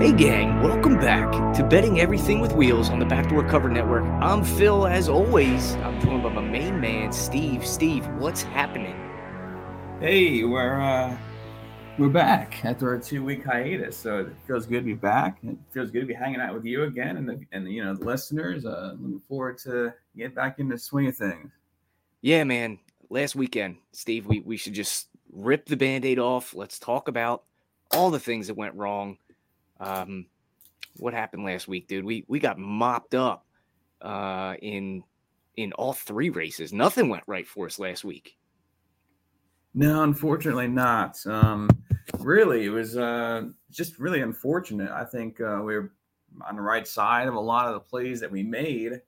Hey, gang, welcome back to Betting Everything with Wheels on the Backdoor Cover Network. I'm Phil, as always. I'm joined by my main man, Steve. Steve, what's happening? Hey, we're uh, we're back after our two week hiatus, so it feels good to be back. It feels good to be hanging out with you again, and the, and you know the listeners. Uh, looking forward to get back into the swing of things. Yeah, man. Last weekend, Steve, we we should just rip the band-aid off. Let's talk about all the things that went wrong um, what happened last week, dude? We we got mopped up uh, in in all three races. Nothing went right for us last week. No, unfortunately not. Um, really, it was uh, just really unfortunate. I think uh, we were on the right side of a lot of the plays that we made.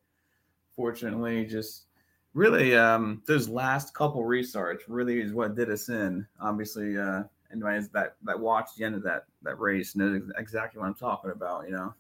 Fortunately, just really um, those last couple restarts really is what did us in. Obviously, uh, anybody that that watched the end of that that race knows exactly what I'm talking about. You know.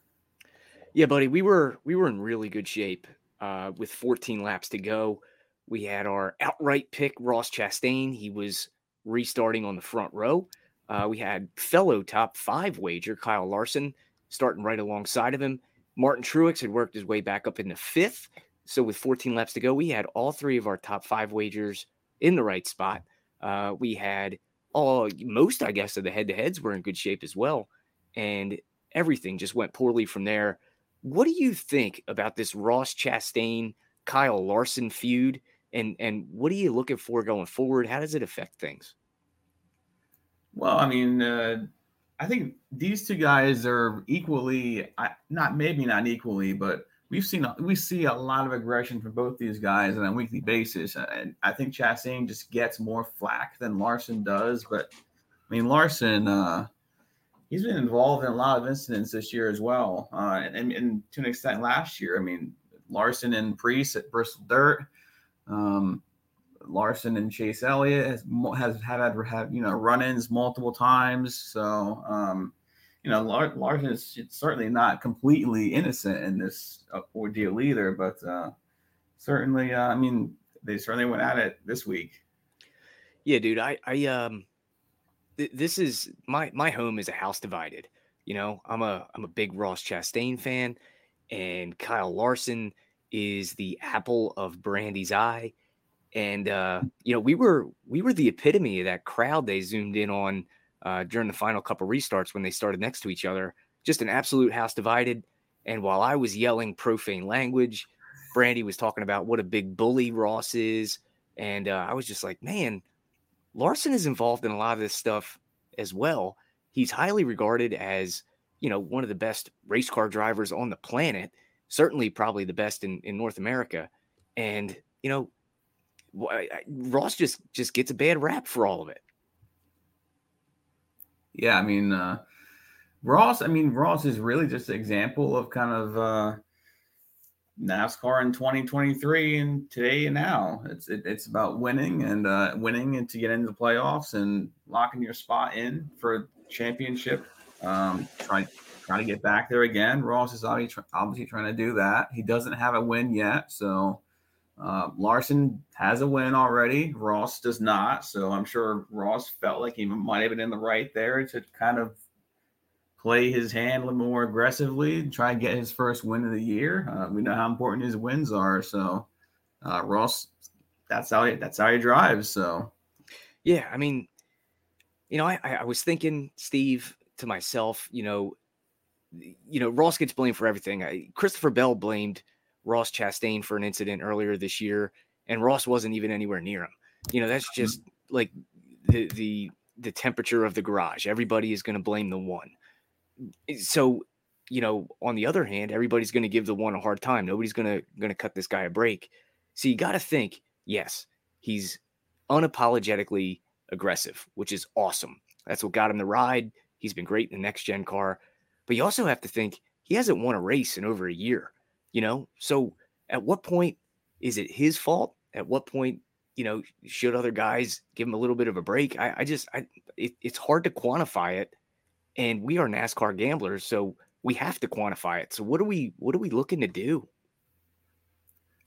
Yeah, buddy, we were we were in really good shape uh, with 14 laps to go. We had our outright pick Ross Chastain. He was restarting on the front row. Uh, we had fellow top five wager Kyle Larson starting right alongside of him. Martin Truex had worked his way back up into fifth. So with 14 laps to go, we had all three of our top five wagers in the right spot. Uh, we had all most, I guess, of the head to heads were in good shape as well. And everything just went poorly from there. What do you think about this Ross Chastain Kyle Larson feud? And and what are you looking for going forward? How does it affect things? Well, I mean, uh, I think these two guys are equally, not maybe not equally, but we've seen we see a lot of aggression from both these guys on a weekly basis, and I think Chastain just gets more flack than Larson does. But I mean, Larson, uh, he's been involved in a lot of incidents this year as well, uh, and, and, to an extent last year. I mean, Larson and Preece at Bristol Dirt. Um, Larson and Chase Elliott has has had have you know run-ins multiple times. So um, you know, Larson is certainly not completely innocent in this uh, ordeal either, but uh, certainly, uh, I mean, they certainly went at it this week. Yeah, dude, I, I, um, th- this is my my home is a house divided. You know, I'm a I'm a big Ross Chastain fan, and Kyle Larson is the apple of Brandy's eye. And uh, you know, we were we were the epitome of that crowd they zoomed in on uh, during the final couple restarts when they started next to each other. Just an absolute house divided. And while I was yelling profane language, Brandy was talking about what a big bully Ross is. And uh, I was just like, man, Larson is involved in a lot of this stuff as well. He's highly regarded as, you know, one of the best race car drivers on the planet, certainly probably the best in, in North America. And, you know, Ross just just gets a bad rap for all of it yeah, I mean, uh, Ross, I mean, Ross is really just an example of kind of uh, NASCAR in 2023 and today and now. It's it, it's about winning and uh, winning and to get into the playoffs and locking your spot in for championship. Um, try trying to get back there again. Ross is obviously, obviously trying to do that. He doesn't have a win yet, so uh, Larson has a win already. Ross does not. So I'm sure Ross felt like he might have been in the right there to kind of play his hand a little more aggressively, try and get his first win of the year. Uh, we know how important his wins are. So uh, Ross, that's how he, that's how he drives. So yeah, I mean, you know, I, I was thinking, Steve, to myself, you know, you know, Ross gets blamed for everything. I, Christopher Bell blamed Ross Chastain for an incident earlier this year, and Ross wasn't even anywhere near him. You know, that's mm-hmm. just like the the the temperature of the garage. Everybody is going to blame the one. So, you know, on the other hand, everybody's going to give the one a hard time. Nobody's going to going to cut this guy a break. So you got to think, yes, he's unapologetically aggressive, which is awesome. That's what got him the ride. He's been great in the next gen car. But you also have to think he hasn't won a race in over a year you know? So at what point is it his fault? At what point you know should other guys give him a little bit of a break? I, I just i it, it's hard to quantify it and we are nascar gamblers so we have to quantify it. So what are we what are we looking to do?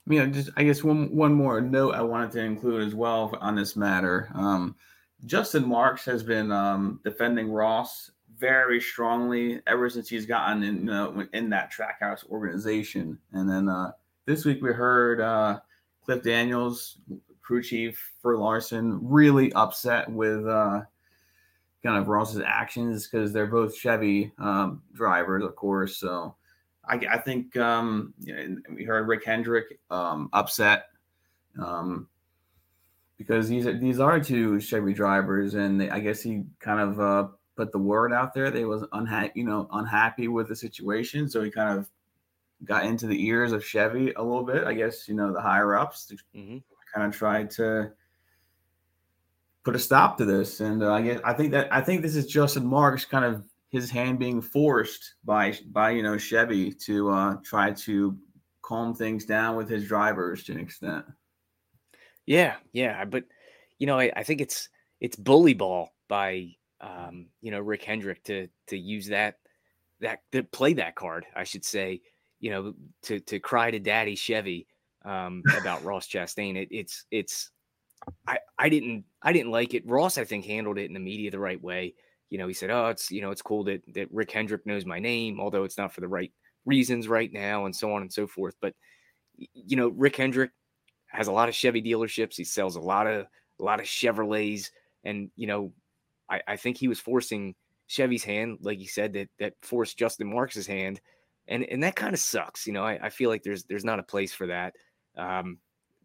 You know just i guess one one more note i wanted to include as well on this matter. Um, justin marks has been um, defending ross very strongly ever since he's gotten in, in that Trackhouse organization. And then uh, this week we heard uh, Cliff Daniels, crew chief for Larson, really upset with uh, kind of Ross's actions because they're both Chevy um, drivers, of course. So I, I think um, we heard Rick Hendrick um, upset um, because these are, these are two Chevy drivers, and they, I guess he kind of uh, put the word out there they was unhappy, you know, unhappy with the situation, so he kind of got into the ears of Chevy a little bit. I guess you know the higher ups mm-hmm. kind of tried to put a stop to this, and uh, I guess I think that I think this is Justin Marks kind of his hand being forced by by you know Chevy to uh, try to calm things down with his drivers to an extent. Yeah, yeah, but you know I, I think it's it's bully ball by um, you know Rick Hendrick to to use that that to play that card, I should say, you know, to to cry to Daddy Chevy um, about Ross Chastain. It, it's it's I I didn't I didn't like it. Ross I think handled it in the media the right way. You know, he said, "Oh, it's you know it's cool that that Rick Hendrick knows my name, although it's not for the right reasons right now, and so on and so forth." But you know, Rick Hendrick has a lot of Chevy dealerships. He sells a lot of a lot of Chevrolets, and you know, I, I think he was forcing Chevy's hand, like you said, that that forced Justin Marks's hand, and and that kind of sucks. You know, I, I feel like there's there's not a place for that um,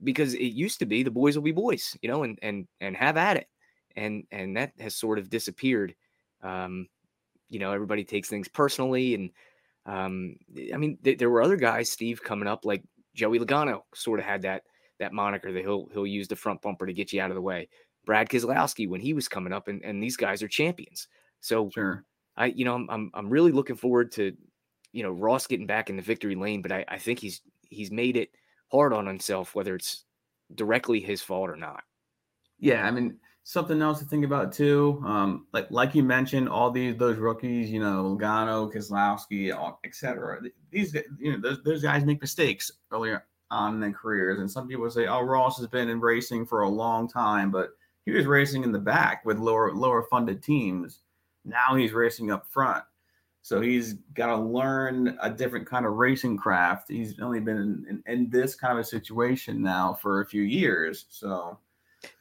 because it used to be the boys will be boys, you know, and and and have at it, and and that has sort of disappeared. Um, you know, everybody takes things personally, and um, I mean, th- there were other guys, Steve, coming up like Joey Logano, sort of had that that moniker that he'll he'll use the front bumper to get you out of the way. Brad Keselowski when he was coming up, and, and these guys are champions. So sure. I, you know, I'm, I'm, I'm really looking forward to, you know, Ross getting back in the victory lane, but I, I think he's he's made it hard on himself, whether it's directly his fault or not. Yeah, I mean, something else to think about too. Um, like like you mentioned, all these those rookies, you know, Logano, Keselowski, etc. These you know those, those guys make mistakes earlier on in their careers, and some people say, "Oh, Ross has been in racing for a long time," but he was racing in the back with lower lower funded teams. Now he's racing up front. So he's got to learn a different kind of racing craft. He's only been in, in, in, this kind of a situation now for a few years. So,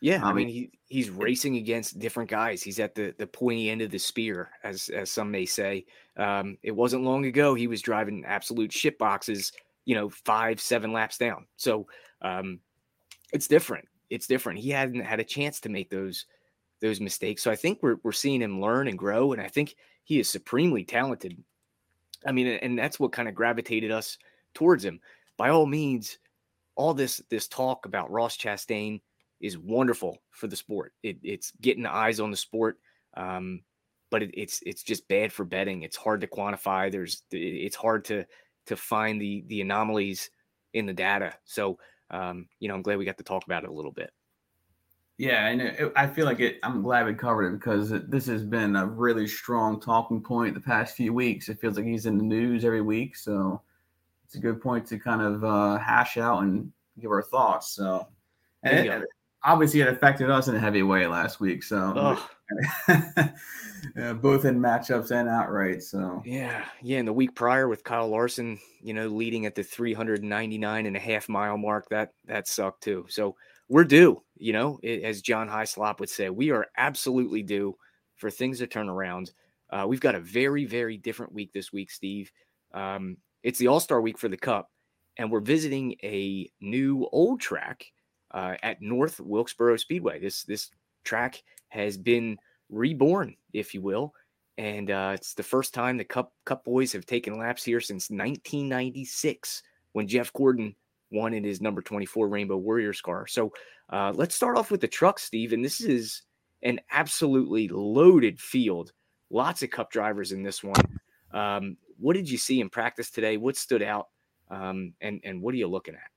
yeah, um, I mean, he, he's racing against different guys. He's at the, the pointy end of the spear, as, as some may say. Um, it wasn't long ago he was driving absolute shit boxes, you know, five, seven laps down. So um, it's different it's different. He hadn't had a chance to make those those mistakes. So I think we're we're seeing him learn and grow, and I think he is supremely talented. I mean, and that's what kind of gravitated us towards him. By all means, all this this talk about Ross Chastain is wonderful for the sport. It, it's getting eyes on the sport, um, but it, it's it's just bad for betting. It's hard to quantify. There's it's hard to to find the the anomalies in the data. So um, you know, I'm glad we got to talk about it a little bit. Yeah, and it, I feel like it. I'm glad we covered it because it, this has been a really strong talking point the past few weeks. It feels like he's in the news every week, so it's a good point to kind of uh, hash out and give our thoughts. So, and it, obviously, it affected us in a heavy way last week. So, yeah, both in matchups and outright. So yeah, yeah. And the week prior with Kyle Larson, you know, leading at the 399 and a half mile mark, that that sucked too. So we're due. You know, as John Hyslop would say, we are absolutely due for things to turn around. Uh, we've got a very, very different week this week, Steve. Um, it's the All Star week for the Cup, and we're visiting a new old track uh, at North Wilkesboro Speedway. This this track has been reborn, if you will. And uh, it's the first time the Cup Cup boys have taken laps here since 1996 when Jeff Gordon won in his number 24 Rainbow Warriors car. So uh, let's start off with the truck, Steve. And this is an absolutely loaded field. Lots of Cup drivers in this one. Um, what did you see in practice today? What stood out? Um, and and what are you looking at?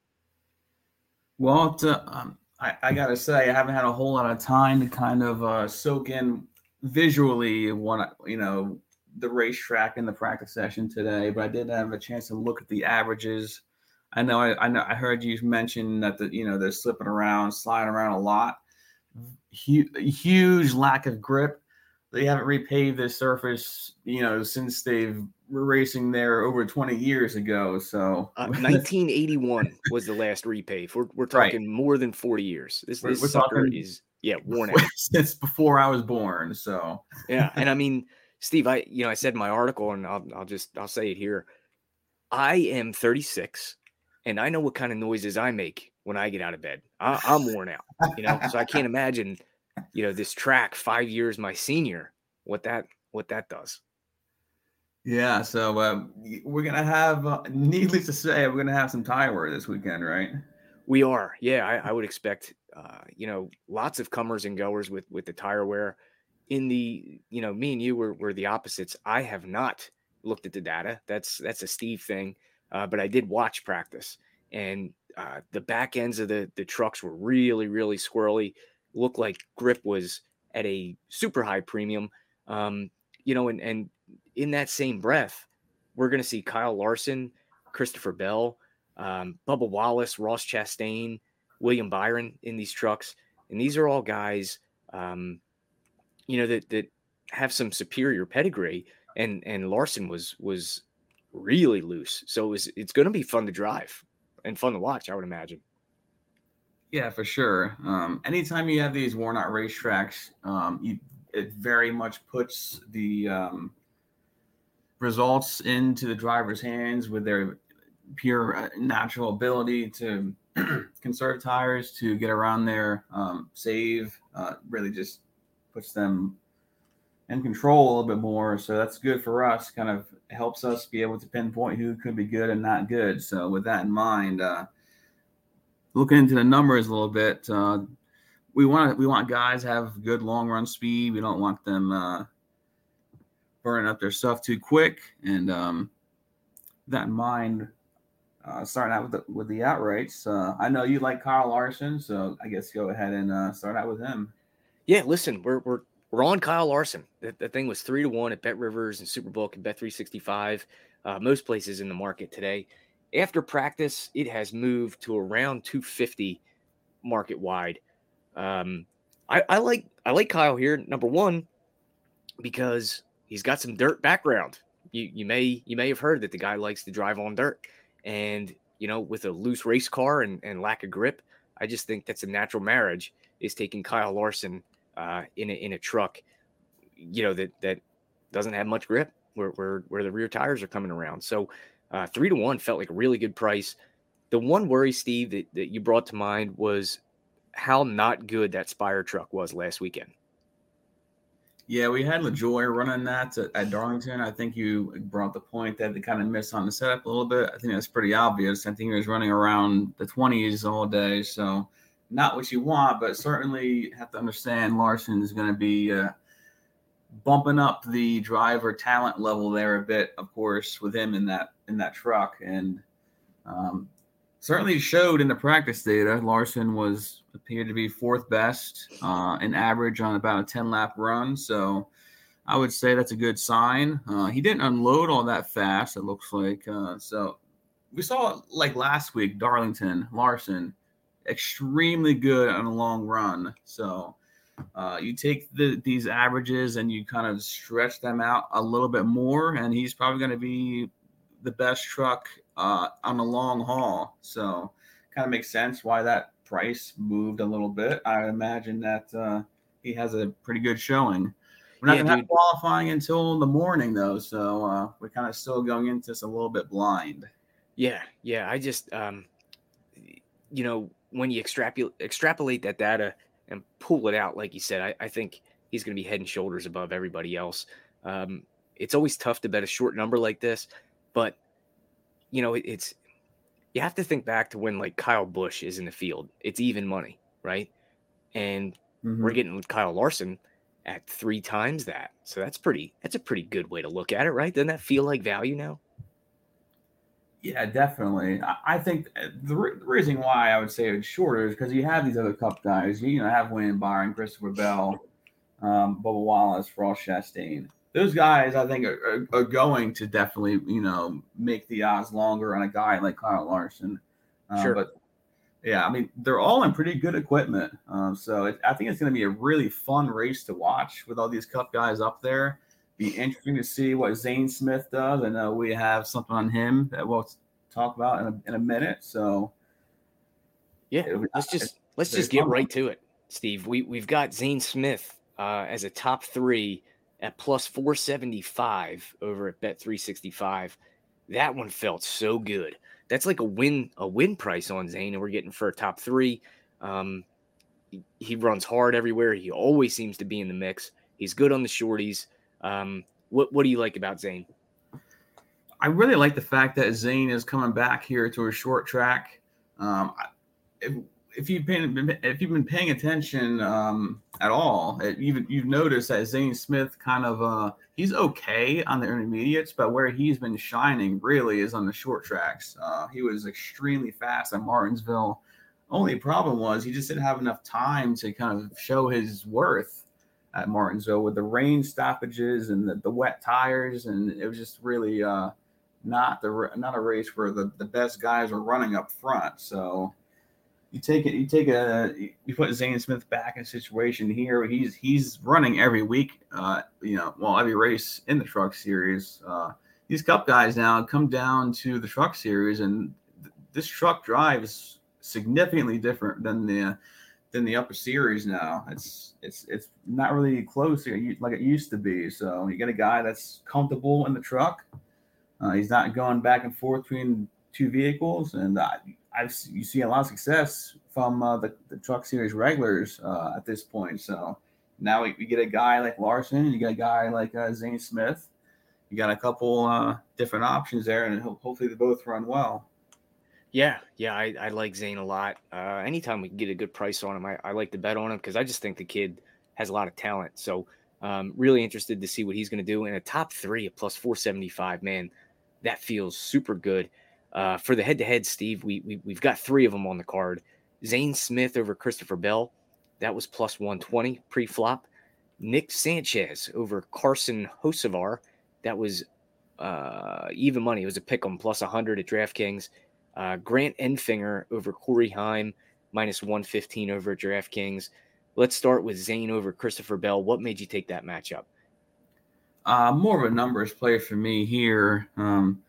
Well, to, um, I, I gotta say, I haven't had a whole lot of time to kind of uh, soak in visually what you know the racetrack and the practice session today, but I did have a chance to look at the averages. I know I, I know I heard you mention that the you know they're slipping around, sliding around a lot. Huge, huge lack of grip. They haven't repaved this surface, you know, since they've were racing there over 20 years ago. So uh, 1981 was the last repave. We're, we're talking right. more than 40 years. This, this we're sucker is yeah worn out since before I was born. So yeah, and I mean, Steve, I you know I said in my article, and I'll I'll just I'll say it here. I am 36, and I know what kind of noises I make when I get out of bed. I, I'm worn out, you know, so I can't imagine, you know, this track five years my senior, what that what that does. Yeah, so uh, we're gonna have, uh, needless to say, we're gonna have some tire wear this weekend, right? We are, yeah. I, I would expect, uh, you know, lots of comers and goers with with the tire wear. In the, you know, me and you were were the opposites. I have not looked at the data. That's that's a Steve thing, uh, but I did watch practice, and uh, the back ends of the the trucks were really really squirrely. Looked like grip was at a super high premium. Um, you know, and and in that same breath, we're going to see Kyle Larson, Christopher Bell, um, Bubba Wallace, Ross Chastain, William Byron in these trucks, and these are all guys, um, you know, that that have some superior pedigree. And and Larson was was really loose, so it was, it's going to be fun to drive and fun to watch. I would imagine. Yeah, for sure. Um, anytime you have these worn out racetracks, um, you, it very much puts the um, results into the driver's hands with their pure uh, natural ability to conserve tires, to get around there, um, save, uh, really just puts them in control a little bit more. So that's good for us. Kind of helps us be able to pinpoint who could be good and not good. So with that in mind, uh, looking into the numbers a little bit, uh, we want we want guys have good long run speed. We don't want them uh, burning up their stuff too quick. And um, that in mind, uh, starting out with the, with the outrights, uh, I know you like Kyle Larson, so I guess go ahead and uh, start out with him. Yeah, listen, we're we're we're on Kyle Larson. That, that thing was three to one at Bet Rivers and Superbook and Bet three sixty five. Uh, most places in the market today. After practice, it has moved to around two fifty market wide. Um, I, I like I like Kyle here. Number one, because he's got some dirt background. You you may you may have heard that the guy likes to drive on dirt, and you know with a loose race car and, and lack of grip, I just think that's a natural marriage. Is taking Kyle Larson uh, in a, in a truck, you know that that doesn't have much grip where where, where the rear tires are coming around. So uh, three to one felt like a really good price. The one worry, Steve, that, that you brought to mind was how not good that Spire truck was last weekend. Yeah, we had LaJoie running that at, at, Darlington. I think you brought the point that they kind of missed on the setup a little bit. I think that's pretty obvious. I think he was running around the 20s all day. So, not what you want, but certainly have to understand Larson is going to be uh, bumping up the driver talent level there a bit, of course, with him in that in that truck. And um, certainly showed in the practice data. Larson was appeared to be fourth best uh, in average on about a 10 lap run. So I would say that's a good sign. Uh, he didn't unload all that fast, it looks like. Uh, so we saw like last week, Darlington, Larson, extremely good on a long run. So uh, you take the, these averages and you kind of stretch them out a little bit more, and he's probably going to be the best truck uh, on the long haul. So kind of makes sense why that price moved a little bit. I imagine that uh, he has a pretty good showing. We're not yeah, have qualifying until the morning, though, so uh, we're kind of still going into this a little bit blind. Yeah, yeah. I just, um, you know, when you extrapolate extrapolate that data and pull it out, like you said, I, I think he's going to be head and shoulders above everybody else. Um, it's always tough to bet a short number like this, but you know, it, it's you have to think back to when like Kyle Busch is in the field. It's even money, right? And mm-hmm. we're getting Kyle Larson at three times that. So that's pretty that's a pretty good way to look at it, right? Doesn't that feel like value now? Yeah, definitely. I, think uh, the, re- the, reason why I would say it's shorter is because you have these other cup guys. You, you know, have Wayne Byron, Christopher Bell, um, Bubba Wallace, Ross Chastain those guys I think are, are, are, going to definitely you know make the odds longer on a guy like Kyle Larson. Uh, sure. But Yeah, I mean they're all in pretty good equipment, um, so it, I think it's going to be a really fun race to watch with all these Cup guys up there. Be interesting to see what Zane Smith does. I know we have something on him that we'll talk about in a, in a minute. So yeah, let's just let's just get right to it, Steve. We we've got Zane Smith uh, as a top three at plus four seventy five over at Bet three sixty five. That one felt so good that's like a win a win price on Zane, and we're getting for a top three. Um, he, runs hard everywhere. He always seems to be in the mix. He's good on the shorties. Um, what what do you like about Zane? I really like the fact that Zane is coming back here to a short track. Um, if you've been if you've been paying attention um, at all, you've you've noticed that Zane Smith kind of uh, he's okay on the intermediates, but where he's been shining really is on the short tracks. Uh, he was extremely fast at Martinsville. Only problem was he just didn't have enough time to kind of show his worth at Martinsville with the rain stoppages and the, the wet tires, and it was just really uh, not the not a race where the, the best guys were running up front. So you take it, you take a, you put Zane Smith back in a situation here. He's he's running every week, uh, you know, well every race in the Truck Series. Uh, these Cup guys now come down to the Truck Series, and th- this truck drive is significantly different than the than the Upper Series now. It's it's it's not really close like it used to be. So you get a guy that's comfortable in the truck. Uh, he's not going back and forth between two vehicles, and uh, I've you see a lot of success from uh, the, the Truck Series regulars uh, at this point. So now we, we, get a guy like Larson, you get a guy like uh, Zane Smith. You got a couple uh, different options there, and hopefully they both run well. Yeah, yeah, I, I like Zane a lot. Uh, anytime we can get a good price on him, I, I like to bet on him because I just think the kid has a lot of talent. So um, really interested to see what he's going to do. In a top three at plus 475, man, that feels super good. Uh, for the head to head, Steve, we, we, we've got three of them on the card. Zane Smith over Christopher Bell, that was plus 120 pre flop. Nick Sanchez over Carson Hocevar, that was uh, even money. It was a pick 'em plus 100 at DraftKings. Uh, Grant Enfinger over Corey Heim, minus 115 over DraftKings. Let's start with Zane over Christopher Bell. What made you take that matchup? Uh, more of a numbers play for me here. Um,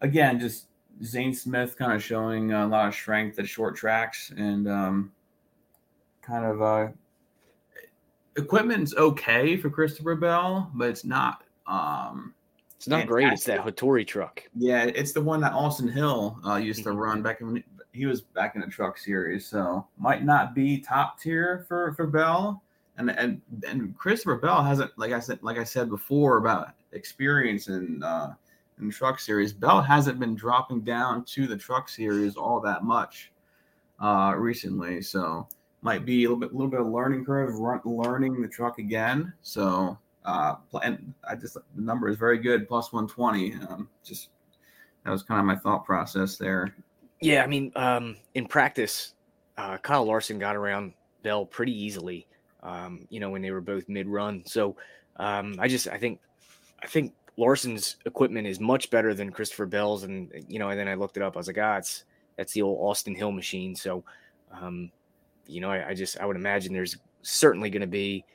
again, just Zane Smith kind of showing a lot of strength at short tracks and um, kind of uh, equipment's okay for Christopher Bell, but it's not. Um, it's not great. It's that Hattori truck. Yeah, it's the one that Austin Hill uh, used to run back when he was back in the truck series. So might not be top tier for for Bell. And and and Christopher Bell hasn't like I said like I said before about experience and uh, in truck series. Bell hasn't been dropping down to the truck series all that much uh, recently, so might be a little bit, a little bit of learning curve, run, learning the truck again. So, uh, and I just the number is very good, plus one twenty. Um, just that was kind of my thought process there. Yeah, I mean, um, in practice, uh, Kyle Larson got around Bell pretty easily. Um, you know, when they were both mid-run. So um, I just, I think, I think Larson's equipment is much better than Christopher Bell's, and you know, and then I looked it up. I was like, ah, it's that's the old Austin Hill machine. So, um, you know, I, I just I would imagine there's certainly going to be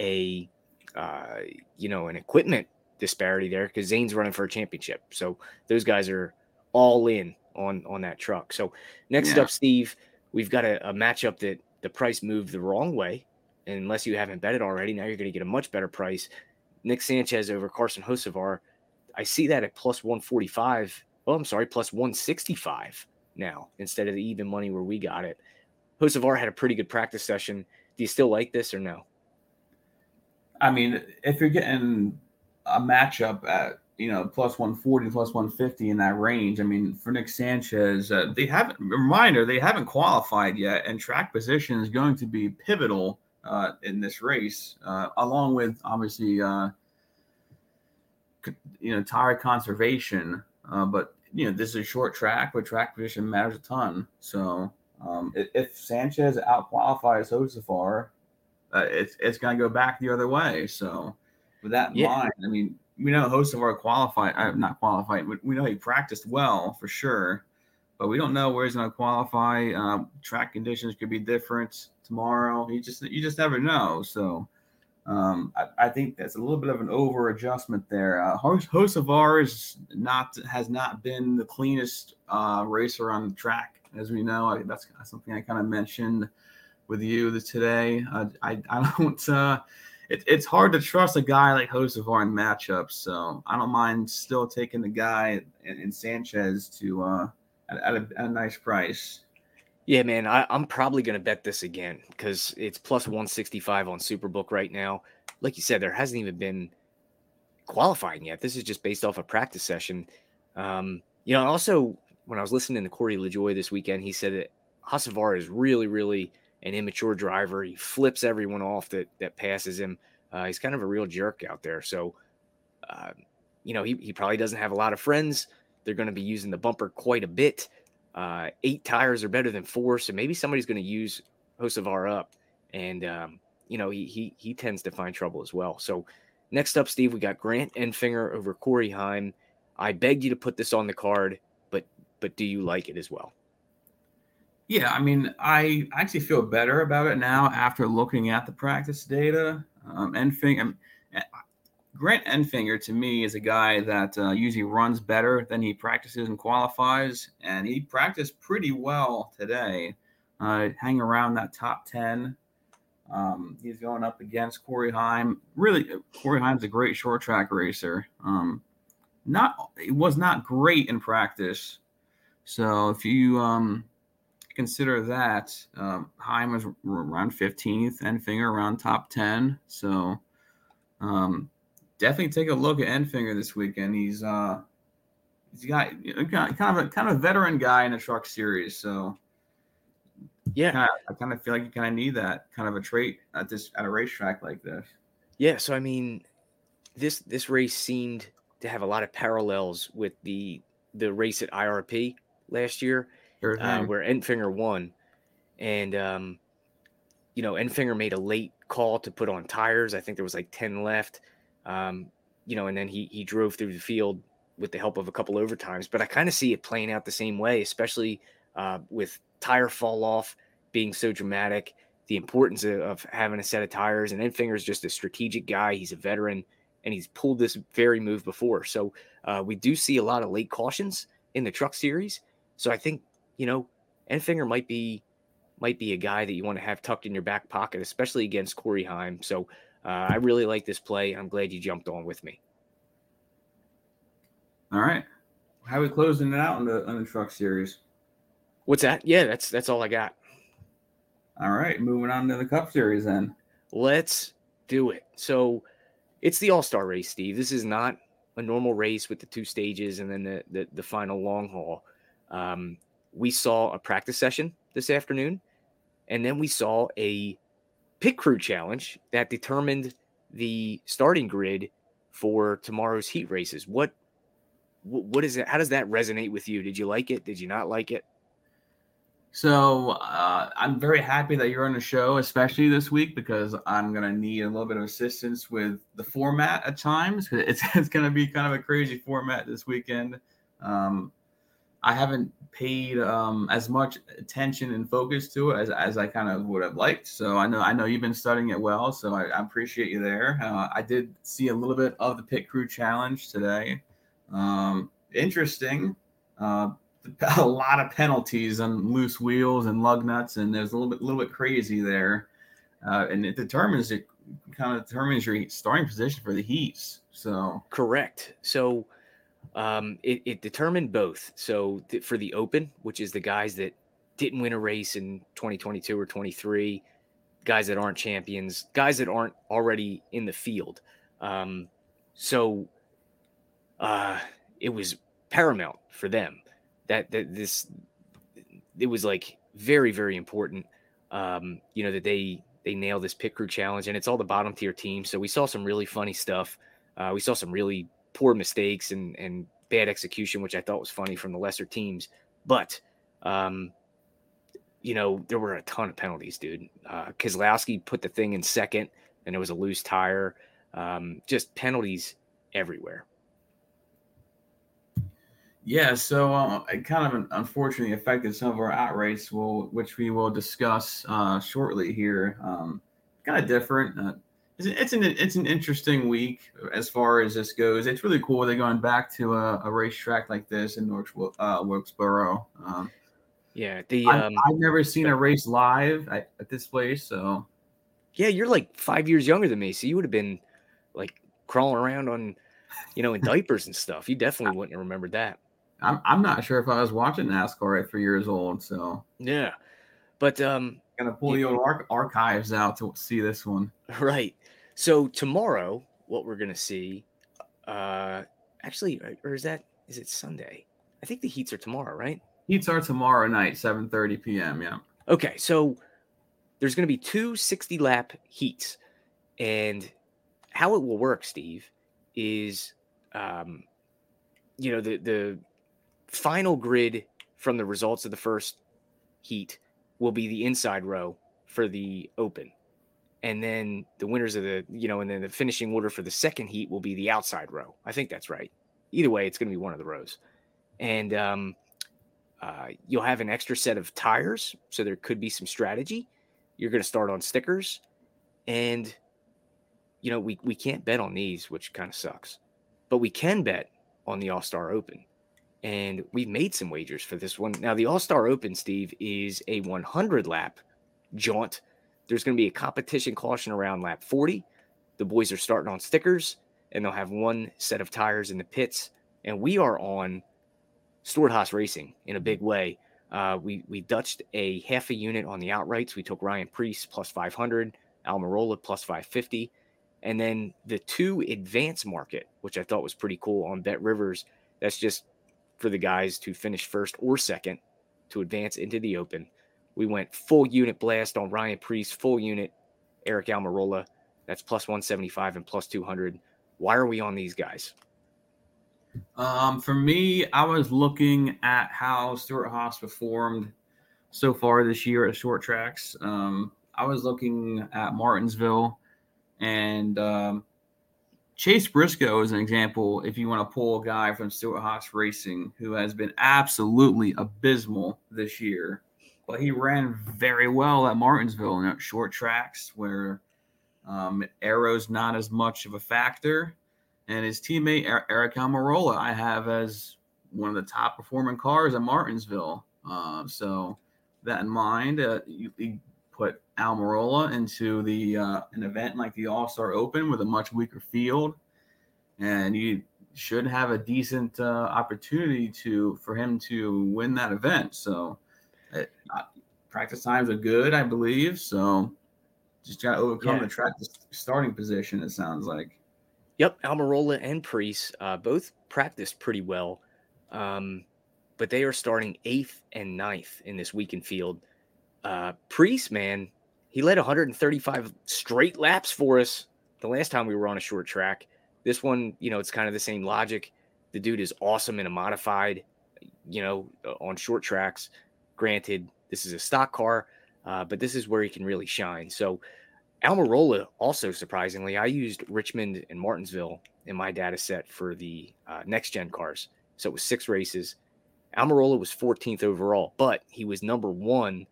a uh, you know an equipment disparity there because Zane's running for a championship. So those guys are all in on on that truck. So next yeah. up, Steve, we've got a, a matchup that the price moved the wrong way. And unless you haven't bet it already, now you're going to get a much better price. Nick Sanchez over Carson Hocevar. I see that at plus 145. Oh, I'm sorry, plus 165 now instead of the even money where we got it. Hocevar had a pretty good practice session. Do you still like this or no? I mean, if you're getting a matchup at you know plus 140 plus 150 in that range i mean for nick sanchez uh, they haven't reminder they haven't qualified yet and track position is going to be pivotal uh, in this race, uh, along with obviously uh, you know tire conservation. Uh, but you know this is a short track, but track position matters a ton. So um, if, if Sanchez out qualifies Hocevar, uh, it's it's going to go back the other way. So with that in yeah. mind, I mean we know Hocevar qualified, uh, not qualified. but we know he practiced well for sure. But we don't know where he's going to qualify. Um, track conditions could be different tomorrow. You just you just never know. So um, I, I, think that's a little bit of an over adjustment there. Uh, Hocevar is not has not been the cleanest uh, racer on the track, as we know. I, that's something I kind of mentioned with you today. Uh, I I don't. Uh, it, it's hard to trust a guy like Hocevar in matchups, so I don't mind still taking the guy in, in Sanchez to uh, at, at, a, at a nice price. Yeah, man, I, am probably going to bet this again because it's plus 165 on Superbook right now. Like you said, there hasn't even been qualifying yet. This is just based off a practice session. Um, you know, also when I was listening to Corey LaJoie this weekend, he said that Hocevar is really, really an immature driver. He flips everyone off that that passes him. Uh, he's kind of a real jerk out there. So, uh, you know, he, he probably doesn't have a lot of friends. They're going to be using the bumper quite a bit. Uh, eight tires are better than four, so maybe somebody's going to use Hocevar up, and um, you know he he he tends to find trouble as well. So next up, Steve, we got Grant Enfinger over Corey Heim. I begged you to put this on the card, but but do you like it as well? Yeah, I mean, I actually feel better about it now after looking at the practice data. Um, Enfinger, Grant Enfinger to me is a guy that uh, usually runs better than he practices and qualifies, and he practiced pretty well today. Uh, hang around that top ten. Um, he's going up against Corey Heim. Really, Corey Heim's a great short track racer. Um, not it was not great in practice. So if you um, consider that, um, Heim was around 15th, Enfinger around top 10. So um, definitely take a look at Enfinger this weekend. He's uh he's got kind of a kind of a veteran guy in the truck series, so yeah, kind of, I kind of feel like you kind of need that kind of a trait at this at a racetrack like this. Yeah, so I mean, this this race seemed to have a lot of parallels with the the race at IRP last year, sure uh, where Enfinger won, and um, you know, Enfinger made a late call to put on tires. I think there was like ten left. Um, you know, and then he he drove through the field with the help of a couple overtimes. But I kind of see it playing out the same way, especially uh, with tire fall off being so dramatic. The importance of, of having a set of tires, and Enfinger's just a strategic guy. He's a veteran, and he's pulled this very move before. So uh, we do see a lot of late cautions in the Truck Series. So I think you know Enfinger might be might be a guy that you want to have tucked in your back pocket, especially against Corey Heim. So uh, I really like this play. I'm glad you jumped on with me. All right. How are we closing it out on the on the truck series? What's that? Yeah, that's that's all I got. All right, moving on to the Cup Series then. Let's do it. So it's the All Star race, Steve. This is not a normal race with the two stages and then the the, the final long haul. Um, we saw a practice session this afternoon, and then we saw a pit crew challenge that determined the starting grid for tomorrow's heat races. What what is it? How does that resonate with you? Did you like it? Did you not like it? So uh, I'm very happy that you're on the show, especially this week, because I'm gonna need a little bit of assistance with the format at times. It's, it's gonna be kind of a crazy format this weekend. Um, I haven't paid um, as much attention and focus to it as, as I kind of would have liked. So I know I know you've been studying it well. So I, I appreciate you there. Uh, I did see a little bit of the pit crew challenge today. Um, interesting. Uh, a lot of penalties on loose wheels and lug nuts, and there's a little bit little bit crazy there. Uh, and it determines it kind of determines your starting position for the heats. So correct. So um, it, it determined both. So th- for the Open, which is the guys that didn't win a race in 2022 or 23, guys that aren't champions, guys that aren't already in the field. Um, so uh, it was paramount for them that, that this it was like very very important. Um, you know that they they nail this pit crew challenge, and it's all the bottom tier teams. So we saw some really funny stuff. Uh, we saw some really poor mistakes and and bad execution, which I thought was funny from the lesser teams. But um, you know, there were a ton of penalties, dude. Uh, Keselowski put the thing in second, and it was a loose tire. Um, just penalties everywhere. Yeah, so uh, it kind of unfortunately affected some of our outrights, will, which we will discuss uh, shortly here. Um, kind of different. Uh, it's, it's, an it's an interesting week as far as this goes. It's really cool. They're going back to a, a racetrack like this in North uh, Wilkesboro. Um, yeah, the um, I've, I've, never seen a race live at, at, this place, so yeah, you're like five years younger than me, so you would have been like crawling around on, you know, in diapers and stuff. You definitely wouldn't have remembered that. I'm I'm not sure if I was watching NASCAR at three years old, so yeah, but um, gonna pull your ar- archives out to see this one. Right. So tomorrow, what we're gonna see, uh, actually, or is that is it Sunday? I think the heats are tomorrow, right? Heats are tomorrow night, 7:30 p.m. Yeah. Okay, so there's to be two 60 lap heats, and how it will work, Steve, is um, you know the the final grid from the results of the first heat will be the inside row for the open. And then the winners of the, you know, and then the finishing order for the second heat will be the outside row. I think that's right. Either way, it's going to be one of the rows. And um, uh, you'll have an extra set of tires. So there could be some strategy. You're going to start on stickers. And, you know, we, we can't bet on these, which kind of sucks. But we can bet on the All Star Open and we've made some wagers for this one. Now, the All Star Open, Steve, is a 100 lap jaunt. There's going to be a competition caution around lap 40. The boys are starting on stickers, and they'll have one set of tires in the pits. And we are on Stewart-Haas Racing in a big way. Uh, we we dutched a half a unit on the outrights. We took Ryan Preece plus 500, Almirola plus 550, and then the two advance market, which I thought was pretty cool on Bet Rivers. That's just for the guys to finish first or second to advance into the open. We went full unit blast on Ryan Preece, full unit Aric Almirola. That's plus 175 and plus 200. Why are we on these guys? Um, for me, I was looking at how Stewart-Haas performed so far this year at short tracks. Um, I was looking at Martinsville, and um, Chase Briscoe is an example. If you want to pull a guy from Stewart-Haas Racing who has been absolutely abysmal this year, but he ran very well at Martinsville in short tracks where um, aero's not as much of a factor. And his teammate Aric Almirola, I have as one of the top performing cars at Martinsville. Uh, so that in mind, uh, you, you, put Almirola into the uh, an event like the All Star Open with a much weaker field, and you should have a decent uh, opportunity to for him to win that event. So, it, uh, practice times are good, I believe. So, just got to overcome yeah. the track starting position. It sounds like. Yep, Almirola and Preece uh, both practiced pretty well, um, but they are starting eighth and ninth in this weekend field uh, Preece, man, he led 135 straight laps for us the last time we were on a short track. This one, you know, it's kind of the same logic. The dude is awesome in a modified, you know, uh, on short tracks. Granted, this is a stock car, uh, but this is where he can really shine. So, Almirola, also surprisingly, I used Richmond and Martinsville in my data set for the uh, next gen cars. So it was six races. Almirola was 14th overall, but he was number one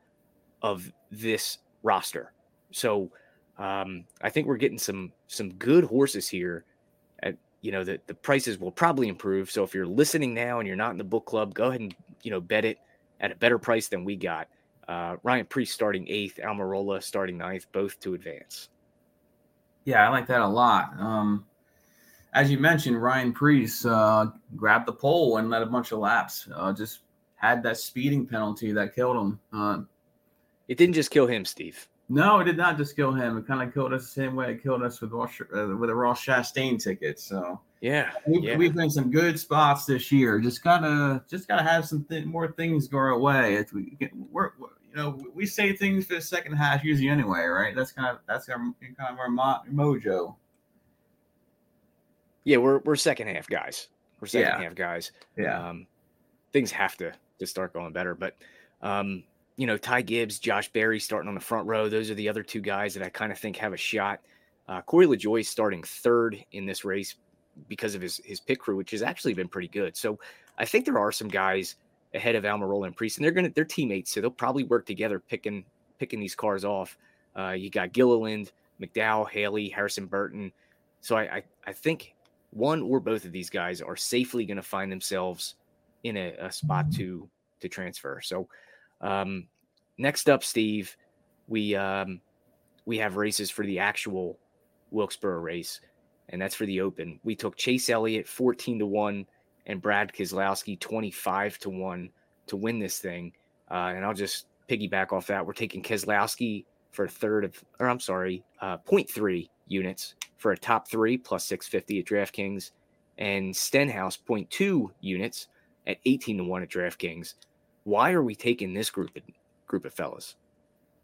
of this roster. So um, I think we're getting some some good horses here. At, you know, the, the prices will probably improve. So if you're listening now and you're not in the book club, go ahead and you know bet it at a better price than we got. Uh, Ryan Preece starting eighth, Almirola starting ninth, both to advance. Yeah, I like that a lot. Um, as you mentioned, Ryan Preece uh, grabbed the pole and led a bunch of laps. Uh, just had that speeding penalty that killed him. It didn't just kill him, Steve. No, it did not just kill him. It kind of killed us the same way it killed us with Ross, uh, with a Ross Chastain ticket. So yeah, we've, yeah. we've been some good spots this year. Just gotta just gotta have some th- more things go our way. If we get, we're, we're, you know we say things for the second half usually anyway, right? That's kind of that's our kind of our mo- mojo. Yeah, we're we're second half guys. We're second yeah. half guys. Yeah, um, things have to to start going better, but. Um, you know, Ty Gibbs, Josh Berry starting on the front row. Those are the other two guys that I kind of think have a shot. Uh, Corey LaJoie starting third in this race because of his his pit crew, which has actually been pretty good. So I think there are some guys ahead of Almirola and Preece, and they're gonna they're teammates, so they'll probably work together picking picking these cars off. Uh, you got Gilliland, McDowell, Haley, Harrison Burton. So I, I, I think one or both of these guys are safely going to find themselves in a, a, spot to to transfer. So um, next up, Steve, we um, we have races for the actual Wilkesboro race, and that's for the Open. We took Chase Elliott fourteen to one and Brad Keselowski 25 to 1 to win this thing. Uh, and I'll just piggyback off that. We're taking Keselowski for a third of, or I'm sorry, uh, 0.3 units for a top three plus 650 at DraftKings, and Stenhouse 0.2 units at 18 to 1 at DraftKings. Why are we taking this group of, group of fellas?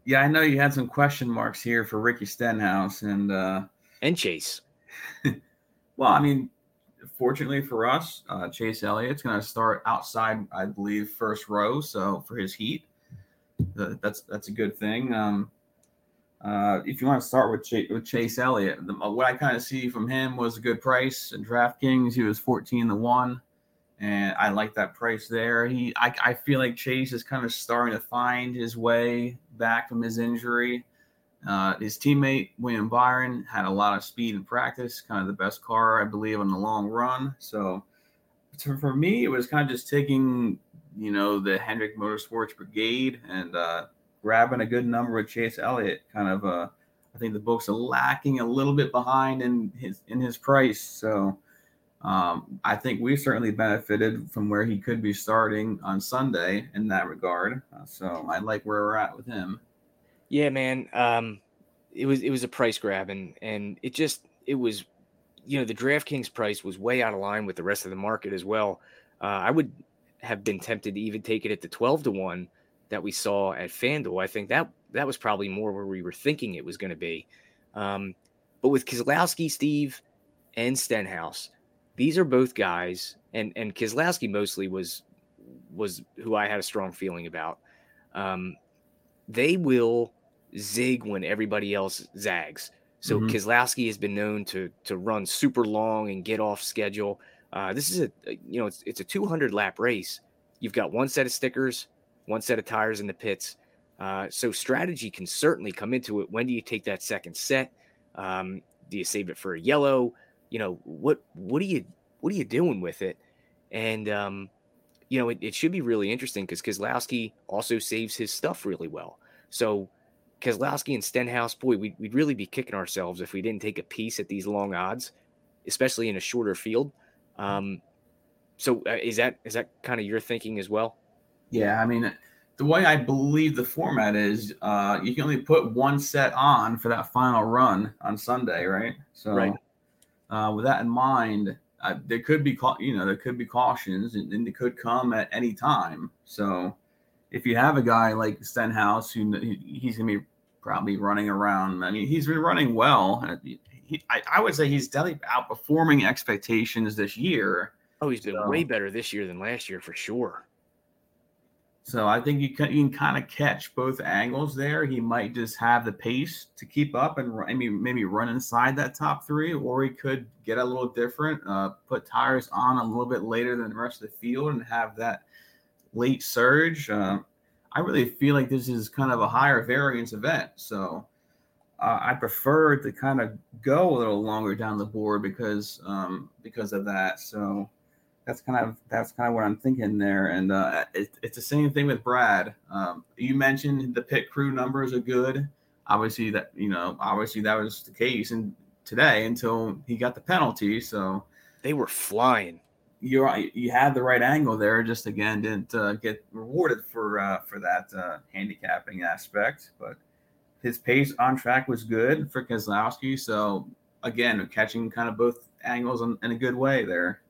Yeah, I know you had some question marks here for Ricky Stenhouse and uh and Chase. well, I mean, fortunately for us, uh, Chase Elliott's going to start outside, I believe, first row. So for his heat, that's that's a good thing. Um, uh, if you want to start with, Ch- with Chase Elliott, the, what I kind of see from him was a good price in DraftKings. He was 14 to 1, and I like that price there. He, I, I feel like Chase is kind of starting to find his way back from his injury. Uh, his teammate William Byron had a lot of speed in practice, kind of the best car, I believe, on the long run. So, for me, it was kind of just taking, you know, the Hendrick Motorsports Brigade and uh, grabbing a good number with Chase Elliott. Kind of, uh, I think the books are lacking a little bit behind in his in his price. So, um, I think we certainly benefited from where he could be starting on Sunday in that regard. Uh, so, I like where we're at with him. Yeah, man. Um, it was it was a price grab, and and it just it was, you know, the DraftKings price was way out of line with the rest of the market as well. Uh, I would have been tempted to even take it at the twelve to one that we saw at FanDuel. I think that that was probably more where we were thinking it was going to be. Um, but with Keselowski, Steve, and Stenhouse, these are both guys, and and Keselowski mostly was was who I had a strong feeling about. Um, they will zig when everybody else zags. So mm-hmm. Keselowski has been known to to run super long and get off schedule. Uh, this is a you know it's it's a 200 lap race. You've got one set of stickers, one set of tires in the pits. Uh, so strategy can certainly come into it. When do you take that second set? Um, do you save it for a yellow? You know what what are you what are you doing with it? And um, you know it, it should be really interesting because Keselowski also saves his stuff really well. So Keselowski and Stenhouse, boy, we'd, we'd really be kicking ourselves if we didn't take a piece at these long odds, especially in a shorter field. Um, so uh, is that is that kind of your thinking as well? Yeah, I mean, the way I believe the format is, uh, you can only put one set on for that final run on Sunday, right? So, right. Uh, with that in mind, uh, there could be, you know, there could be cautions, and, and it could come at any time. So, if you have a guy like Stenhouse, who he's going to be probably running around. I mean, he's been running well. He, I, I, would say he's definitely outperforming expectations this year. Oh, he's been so, way better this year than last year for sure. So I think you can, you can kind of catch both angles there. He might just have the pace to keep up and I mean, maybe run inside that top three, or he could get a little different, uh, put tires on a little bit later than the rest of the field and have that late surge. Uh, I really feel like this is kind of a higher variance event. So uh, I prefer to kind of go a little longer down the board because um, because of that. So that's kind of that's kind of what I'm thinking there. And uh, it, it's the same thing with Brad. Um, you mentioned the pit crew numbers are good. Obviously that you know obviously that was the case and today until he got the penalty. So they were flying you you had the right angle there. Just again didn't uh, get rewarded for uh, for that uh, handicapping aspect, but his pace on track was good for Keselowski. So again, catching kind of both angles in, in a good way there.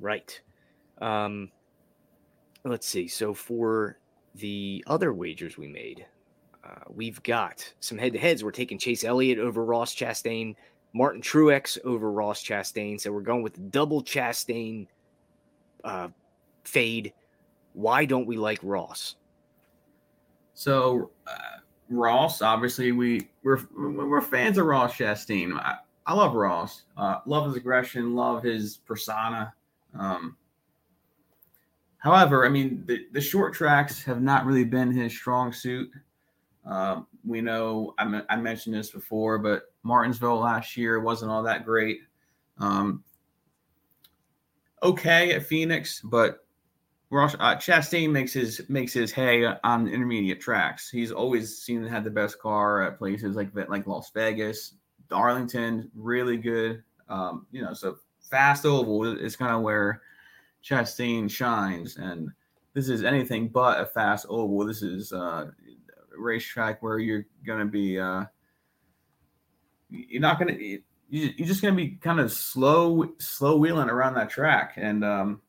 Right. Um, let's see. So for the other wagers we made, uh, we've got some head to heads. We're taking Chase Elliott over Ross Chastain Martin Truex over Ross Chastain. So we're going with double Chastain uh, fade. Why don't we like Ross? So uh, Ross, obviously, we we're we're fans of Ross Chastain. I, I love Ross. Uh, love his aggression. Love his persona. Um, however, I mean, the, the short tracks have not really been his strong suit. Um, we know I, I, mentioned this before, but Martinsville last year wasn't all that great. Um, okay at Phoenix, but Ross uh, Chastain makes his makes his hay on intermediate tracks. He's always seen to have the best car at places like like Las Vegas, Darlington, really good. Um, you know, so fast oval is kind of where Chastain shines, and this is anything but a fast oval. This is uh, a racetrack where you're going to be uh, you're not going to you're just going to be kind of slow slow wheeling around that track, and um,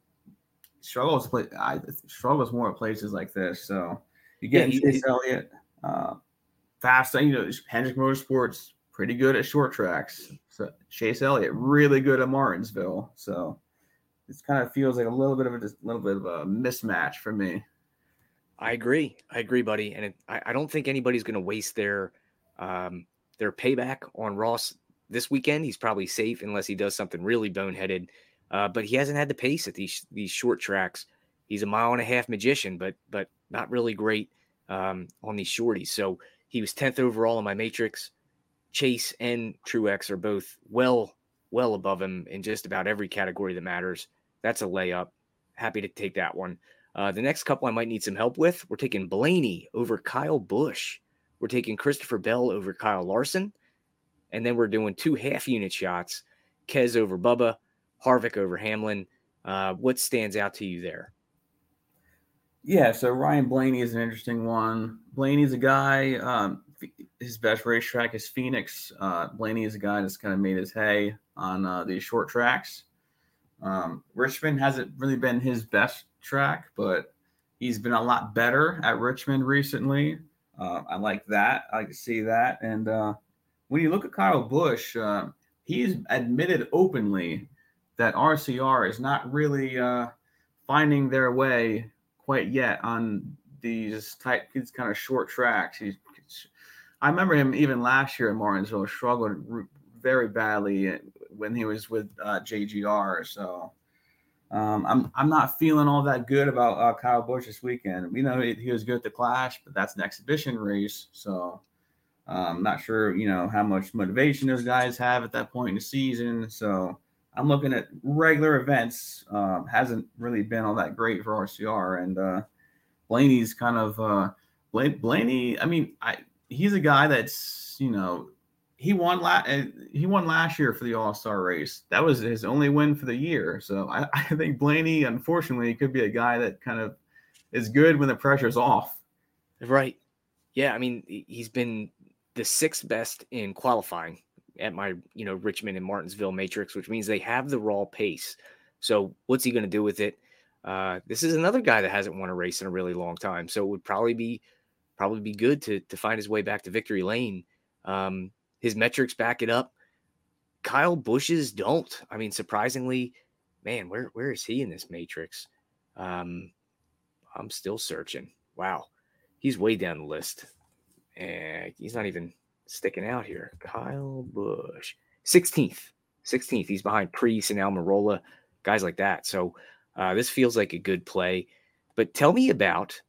struggles play. I struggles more at places like this. So you get yeah, Chase Elliott, uh, fast. You know, Hendrick Motorsports pretty good at short tracks. So Chase Elliott really good at Martinsville. So it kind of feels like a little bit of a, a little bit of a mismatch for me. I agree. I agree, buddy. And it, I, I, don't think anybody's going to waste their um, their payback on Ross this weekend. He's probably safe unless he does something really boneheaded uh, but he hasn't had the pace at these these short tracks. He's a mile and a half magician, but but not really great um, on these shorties. So he was tenth overall in my matrix. Chase and Truex are both well well above him in just about every category that matters. That's a layup. Happy to take that one. Uh, the next couple I might need some help with. We're taking Blaney over Kyle Busch. We're taking Christopher Bell over Kyle Larson. And then we're doing two half unit shots Kez over Bubba, Harvick over Hamlin. Uh, what stands out to you there? Yeah, so Ryan Blaney is an interesting one. Blaney's a guy. Um, his best racetrack is Phoenix. Uh, Blaney is a guy that's kind of made his hay on uh, these short tracks. Um, Richmond hasn't really been his best track, but he's been a lot better at Richmond recently. Uh, I like that. I like to see that. And uh, when you look at Kyle Busch, uh, he's admitted openly that RCR is not really uh, finding their way quite yet on these type these kind of short tracks. He's, I remember him even last year at Martinsville struggled very badly when he was with uh, JGR. So um, I'm I'm not feeling all that good about uh, Kyle Busch this weekend. We know he, he, was good at the Clash, but that's an exhibition race, so I'm um, not sure you know how much motivation those guys have at that point in the season. So I'm looking at regular events. Um, hasn't really been all that great for RCR, and uh, Blaney's kind of uh, Blaney. I mean, I he's a guy that's you know he won last uh, he won last year for the All Star race. That was his only win for the year. So I, I think Blaney, unfortunately, could be a guy that kind of is good when the pressure's off. Right. Yeah. I mean, he's been the sixth best in qualifying at my you know Richmond and Martinsville matrix, which means they have the raw pace. So what's he going to do with it? Uh, this is another guy that hasn't won a race in a really long time, so it would probably be probably be good to to find his way back to victory lane. Um, his metrics back it up. Kyle Busch's don't. I mean, surprisingly, man, where where is he in this matrix? Um, I'm still searching. Wow, he's way down the list, and he's not even sticking out here. Kyle Busch, 16th. 16th. He's behind Preece and Almirola, guys like that. So uh, this feels like a good play. But tell me about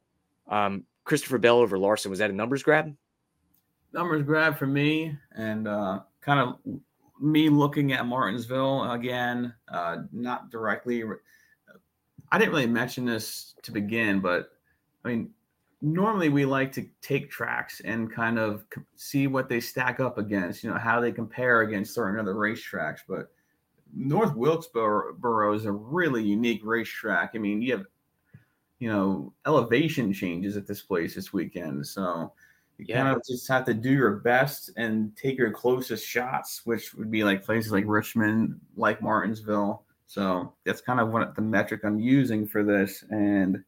um, Christopher Bell over Larson. Was that a numbers grab? Numbers grab for me, and uh, kind of me looking at Martinsville again, uh, not directly. I didn't really mention this to begin, but I mean, normally we like to take tracks and kind of see what they stack up against, you know, how they compare against certain other racetracks. But North Wilkesboro is a really unique racetrack. I mean, you have, you know, elevation changes at this place this weekend. So you yeah. kind of just have to do your best and take your closest shots, which would be like places like Richmond, like Martinsville. So that's kind of what the metric I'm using for this. And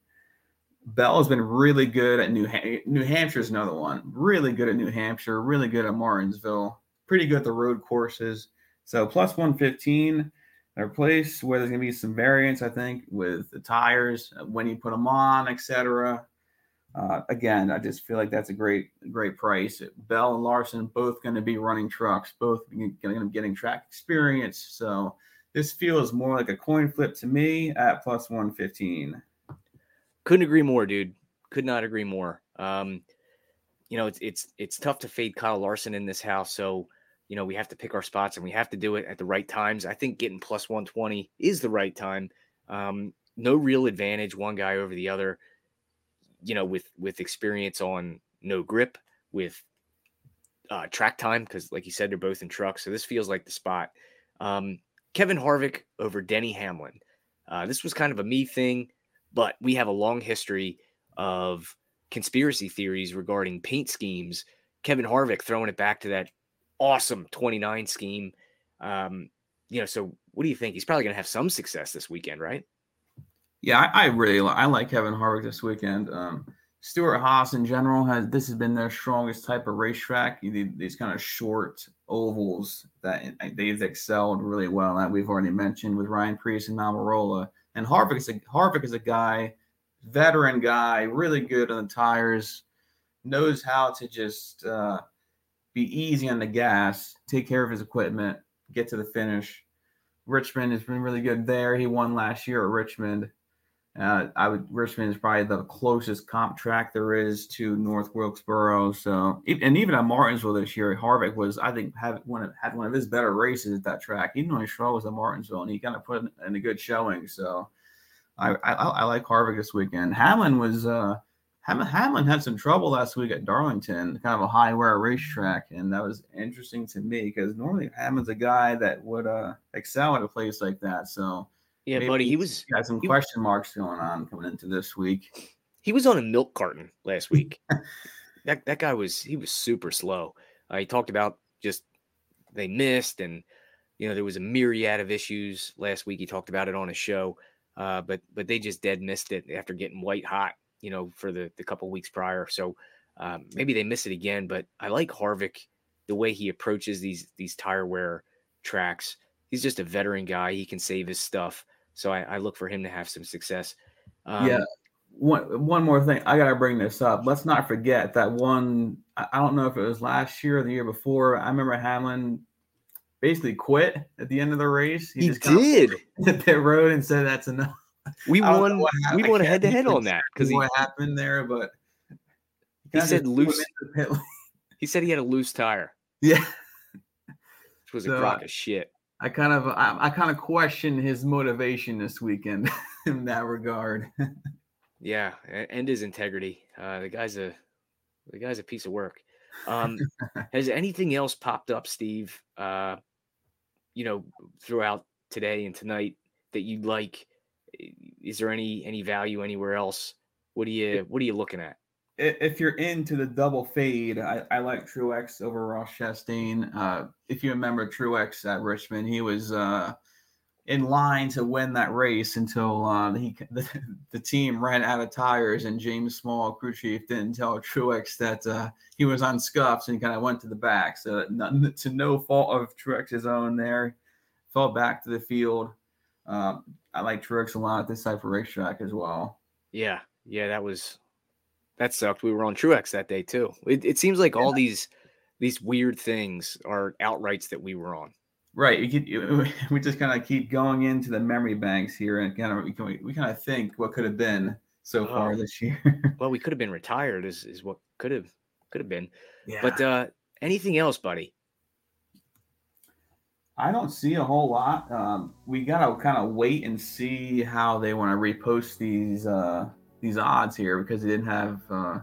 Bell has been really good at New Ham- New Hampshire's another one. Really good at New Hampshire, really good at Martinsville, pretty good at the road courses. So plus 115, a place where there's gonna be some variance, I think, with the tires, uh, when you put them on, etc. Uh, again, I just feel like that's a great, great price. Bell and Larson both going to be running trucks, both going to be getting track experience. So this feels more like a coin flip to me at plus 115. Couldn't agree more, dude. Could not agree more. Um, you know, it's it's it's tough to fade Kyle Larson in this house, so you know we have to pick our spots and we have to do it at the right times. I think getting plus 120 is the right time. Um, no real advantage one guy over the other. You know, with with experience on no grip, with uh, track time, because like you said, they're both in trucks, so this feels like the spot. Um, Kevin Harvick over Denny Hamlin. Uh, this was kind of a me thing, but we have a long history of conspiracy theories regarding paint schemes. Kevin Harvick throwing it back to that awesome 29 scheme. Um, you know, so what do you think? He's probably going to have some success this weekend, right? Yeah, I, I really li- I like Kevin Harvick this weekend. Um, Stewart Haas in general has this has been their strongest type of racetrack. These kind of short ovals that they've excelled really well. That we've already mentioned with Ryan Preece and Almirola. And Harvick is a Harvick is a guy veteran guy, really good on the tires, knows how to just uh, be easy on the gas, take care of his equipment, get to the finish. Richmond has been really good there. He won last year at Richmond. Uh, I would Richmond is probably the closest comp track there is to North Wilkesboro. So, and even at Martinsville this year, Harvick was I think had one of, had one of his better races at that track. Even though he struggles at Martinsville, and he kind of put in a good showing. So, I, I, I like Harvick this weekend. Hamlin was uh Hamlin had some trouble last week at Darlington, kind of a high wear racetrack, and that was interesting to me because normally Hamlin's a guy that would uh excel at a place like that. So yeah, buddy, he was got some question marks going on coming into this week. He was on a milk carton last week. that that guy was he was super slow. Uh, he talked about just they missed and you know there was a myriad of issues last week. He talked about it on his show. Uh, but but they just dead missed it after getting white hot, you know, for the the couple weeks prior. So um, maybe they miss it again. But I like Harvick the way he approaches these these tire wear tracks. He's just a veteran guy. He can save his stuff. So I, I look for him to have some success. Um, yeah. One one more thing, I gotta bring this up. Let's not forget that one. I don't know if it was last year or the year before. I remember Hamlin basically quit at the end of the race. He, he did hit pit road and said that's enough. We won. We won head to head on that because what happened there, but he, he said loose. he said he had a loose tire. Yeah, which was so, a crock of shit. I kind of, I, I kind of question his motivation this weekend in that regard. yeah, and his integrity. Uh, the guy's a, the guy's a piece of work. Um, has anything else popped up, Steve? Uh, you know, throughout today and tonight that you'd like? Is there any any value anywhere else? What are you What are you looking at? If you're into the double fade, I, I like Truex over Ross Chastain. Uh, if you remember Truex at Richmond, he was uh, in line to win that race until uh, he the, the, team ran out of tires and James Small, crew chief, didn't tell Truex that uh, he was on scuffs and kind of went to the back. So not, to no fault of Truex's own there, fell back to the field. Um, I like Truex a lot at this type of racetrack as well. Yeah, yeah, that was that sucked. We were on Truex that day too. It, it seems like yeah. all these these weird things are outrights that we were on. Right. We could, we just kind of keep going into the memory banks here and kind of we, can, we kind of think what could have been so far this year. well, we could have been retired is, is what could have could have been. Yeah. But uh anything else, buddy? I don't see a whole lot. Um, we gotta kind of wait and see how they want to repost these uh, these odds here because they didn't have uh,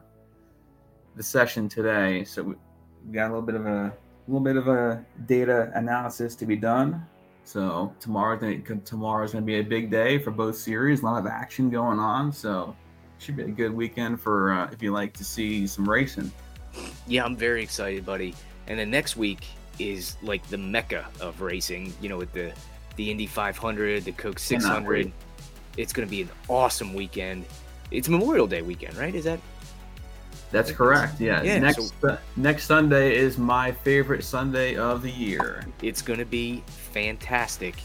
the session today. So we, got a little bit of a little bit of a data analysis to be done. So tomorrow, tomorrow's to be a big day for both series. A lot of action going on. So should be a good weekend for uh, if you like to see some racing. Yeah, I'm very excited, buddy. And then next week is like the mecca of racing. You know, with the the Indy 500, the Coke 600. It's going to be an awesome weekend. It's Memorial Day weekend, right? Is that that's correct. Yeah. yeah next so, next Sunday is my favorite Sunday of the year. It's going to be fantastic.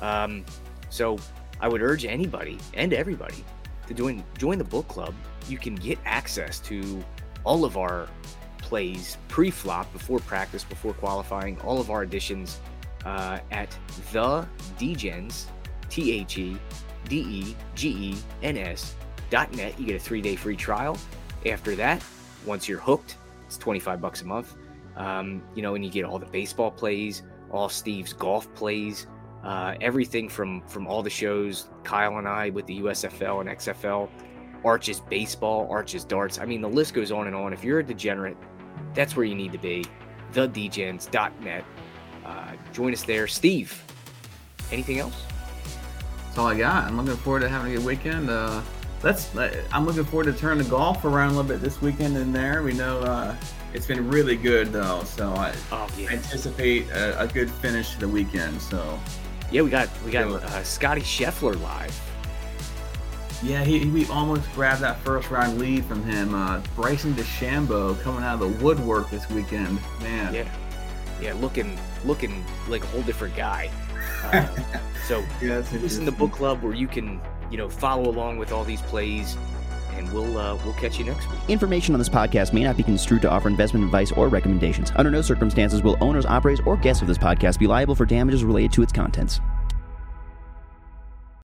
Um, so I would urge anybody and everybody to join join the book club. You can get access to all of our plays pre-flop, before practice, before qualifying. All of our editions uh, at the Degens, T H E D E G E N S dot net. You get a three day free trial. After that, once you're hooked, it's 25 bucks a month. Um, you know, and you get all the baseball plays, all Steve's golf plays, uh, everything from from all the shows, Kyle and I with the USFL and XFL, Arches baseball, Arches darts. I mean, the list goes on and on. If you're a degenerate, that's where you need to be. TheDegens.net. Uh, join us there. Steve, anything else? That's all I got. I'm looking forward to having a good weekend. Uh, let's. I'm looking forward to turning the golf around a little bit this weekend in there. We know uh, it's been really good though, so I oh, yeah. anticipate a, a, good finish to the weekend. So yeah, we got we got uh, Scotty Scheffler live. Yeah, he, he almost grabbed that first round lead from him. Uh, Bryson DeChambeau coming out of the woodwork this weekend, man. Yeah, yeah, looking looking like a whole different guy. Uh, so yeah, listen to the book club where you can you know follow along with all these plays and we'll uh, we'll catch you next week. Information on this podcast may not be construed to offer investment advice or recommendations. Under no circumstances will owners, operators, or guests of this podcast be liable for damages related to its contents.